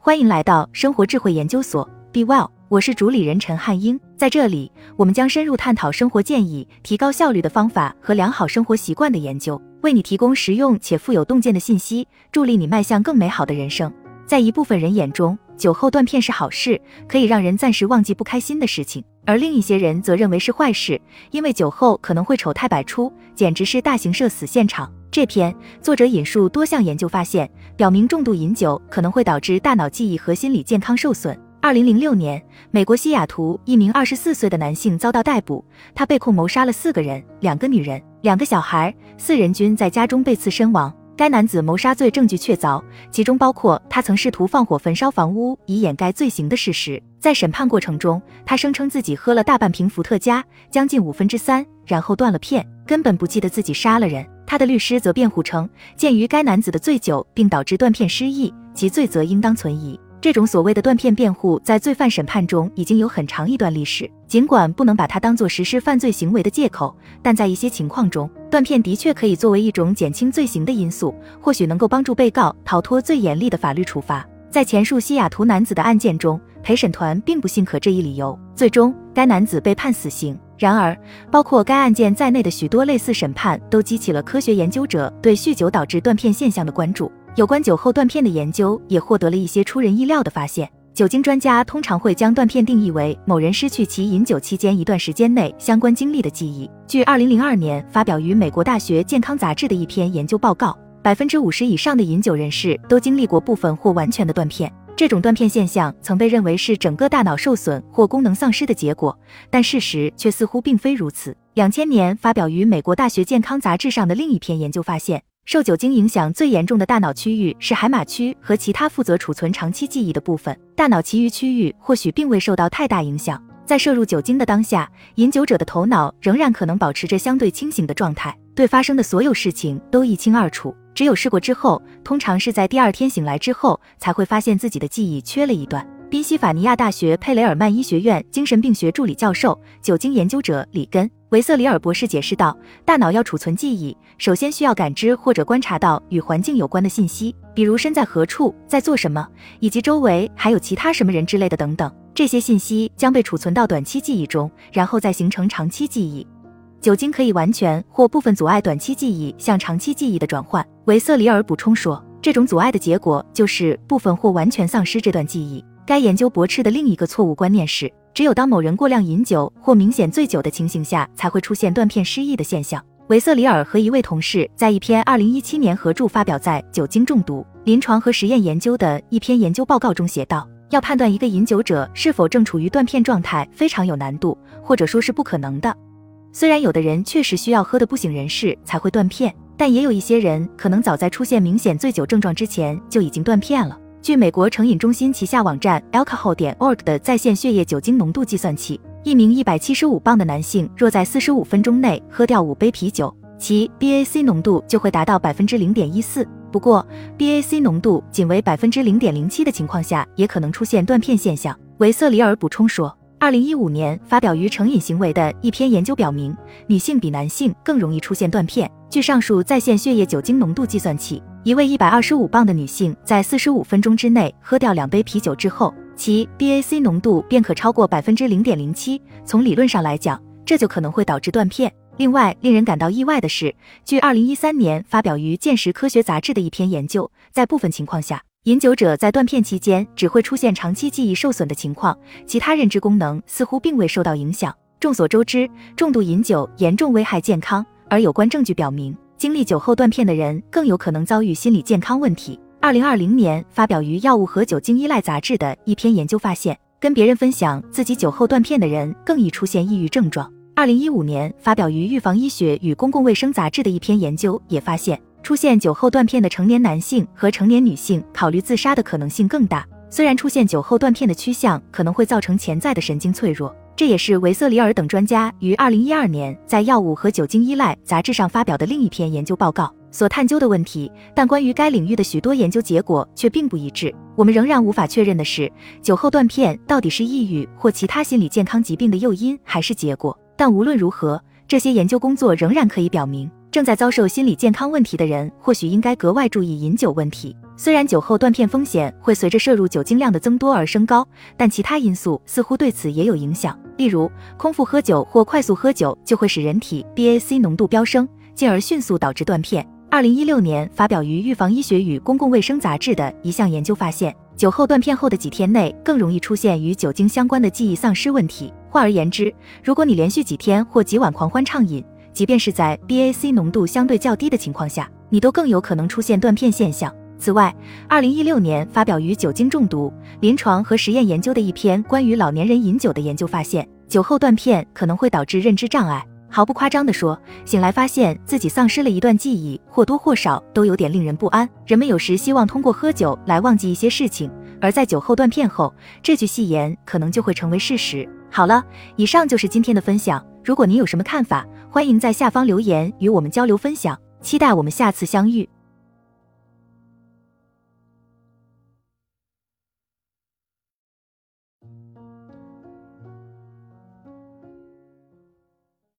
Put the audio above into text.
欢迎来到生活智慧研究所，Be Well，我是主理人陈汉英。在这里，我们将深入探讨生活建议、提高效率的方法和良好生活习惯的研究，为你提供实用且富有洞见的信息，助力你迈向更美好的人生。在一部分人眼中，酒后断片是好事，可以让人暂时忘记不开心的事情；而另一些人则认为是坏事，因为酒后可能会丑态百出，简直是大型社死现场。这篇作者引述多项研究发现，表明重度饮酒可能会导致大脑记忆和心理健康受损。二零零六年，美国西雅图一名二十四岁的男性遭到逮捕，他被控谋杀了四个人，两个女人，两个小孩，四人均在家中被刺身亡。该男子谋杀罪证据确凿，其中包括他曾试图放火焚烧房屋以掩盖罪行的事实。在审判过程中，他声称自己喝了大半瓶伏特加，将近五分之三，然后断了片，根本不记得自己杀了人。他的律师则辩护称，鉴于该男子的醉酒并导致断片失忆，其罪责应当存疑。这种所谓的断片辩护在罪犯审判中已经有很长一段历史。尽管不能把它当作实施犯罪行为的借口，但在一些情况中，断片的确可以作为一种减轻罪行的因素，或许能够帮助被告逃脱最严厉的法律处罚。在前述西雅图男子的案件中，陪审团并不信可这一理由，最终该男子被判死刑。然而，包括该案件在内的许多类似审判都激起了科学研究者对酗酒导致断片现象的关注。有关酒后断片的研究也获得了一些出人意料的发现。酒精专家通常会将断片定义为某人失去其饮酒期间一段时间内相关经历的记忆。据2002年发表于美国大学健康杂志的一篇研究报告，百分之五十以上的饮酒人士都经历过部分或完全的断片。这种断片现象曾被认为是整个大脑受损或功能丧失的结果，但事实却似乎并非如此。两千年发表于美国大学健康杂志上的另一篇研究发现，受酒精影响最严重的大脑区域是海马区和其他负责储存长期记忆的部分，大脑其余区域或许并未受到太大影响。在摄入酒精的当下，饮酒者的头脑仍然可能保持着相对清醒的状态，对发生的所有事情都一清二楚。只有试过之后，通常是在第二天醒来之后，才会发现自己的记忆缺了一段。宾夕法尼亚大学佩雷尔曼医学院精神病学助理教授、酒精研究者里根·维瑟里尔博士解释道：“大脑要储存记忆，首先需要感知或者观察到与环境有关的信息，比如身在何处、在做什么，以及周围还有其他什么人之类的等等。这些信息将被储存到短期记忆中，然后再形成长期记忆。”酒精可以完全或部分阻碍短期记忆向长期记忆的转换，维瑟里尔补充说，这种阻碍的结果就是部分或完全丧失这段记忆。该研究驳斥的另一个错误观念是，只有当某人过量饮酒或明显醉酒的情形下，才会出现断片失忆的现象。维瑟里尔和一位同事在一篇2017年合著发表在《酒精中毒临床和实验研究》的一篇研究报告中写道，要判断一个饮酒者是否正处于断片状态非常有难度，或者说是不可能的。虽然有的人确实需要喝得不省人事才会断片，但也有一些人可能早在出现明显醉酒症状之前就已经断片了。据美国成瘾中心旗下网站 alcohol 点 org 的在线血液酒精浓度计算器，一名一百七十五磅的男性若在四十五分钟内喝掉五杯啤酒，其 BAC 浓度就会达到百分之零点一四。不过，BAC 浓度仅为百分之零点零七的情况下，也可能出现断片现象。维瑟里尔补充说。二零一五年发表于成瘾行为的一篇研究表明，女性比男性更容易出现断片。据上述在线血液酒精浓度计算器，一位一百二十五磅的女性在四十五分钟之内喝掉两杯啤酒之后，其 BAC 浓度便可超过百分之零点零七。从理论上来讲，这就可能会导致断片。另外，令人感到意外的是，据二零一三年发表于《见识科学》杂志的一篇研究，在部分情况下。饮酒者在断片期间只会出现长期记忆受损的情况，其他认知功能似乎并未受到影响。众所周知，重度饮酒严重危害健康，而有关证据表明，经历酒后断片的人更有可能遭遇心理健康问题。二零二零年发表于《药物和酒精依赖杂志》的一篇研究发现，跟别人分享自己酒后断片的人更易出现抑郁症状。二零一五年发表于《预防医学与公共卫生杂志》的一篇研究也发现。出现酒后断片的成年男性和成年女性，考虑自杀的可能性更大。虽然出现酒后断片的趋向可能会造成潜在的神经脆弱，这也是维瑟里尔等专家于二零一二年在《药物和酒精依赖》杂志上发表的另一篇研究报告所探究的问题。但关于该领域的许多研究结果却并不一致。我们仍然无法确认的是，酒后断片到底是抑郁或其他心理健康疾病的诱因，还是结果。但无论如何，这些研究工作仍然可以表明。正在遭受心理健康问题的人，或许应该格外注意饮酒问题。虽然酒后断片风险会随着摄入酒精量的增多而升高，但其他因素似乎对此也有影响。例如，空腹喝酒或快速喝酒就会使人体 BAC 浓度飙升，进而迅速导致断片。二零一六年发表于《预防医学与公共卫生杂志》的一项研究发现，酒后断片后的几天内更容易出现与酒精相关的记忆丧失问题。换而言之，如果你连续几天或几晚狂欢畅饮，即便是在 BAC 浓度相对较低的情况下，你都更有可能出现断片现象。此外，二零一六年发表于《酒精中毒临床和实验研究》的一篇关于老年人饮酒的研究发现，酒后断片可能会导致认知障碍。毫不夸张地说，醒来发现自己丧失了一段记忆，或多或少都有点令人不安。人们有时希望通过喝酒来忘记一些事情，而在酒后断片后，这句戏言可能就会成为事实。好了，以上就是今天的分享。如果您有什么看法，欢迎在下方留言与我们交流分享。期待我们下次相遇。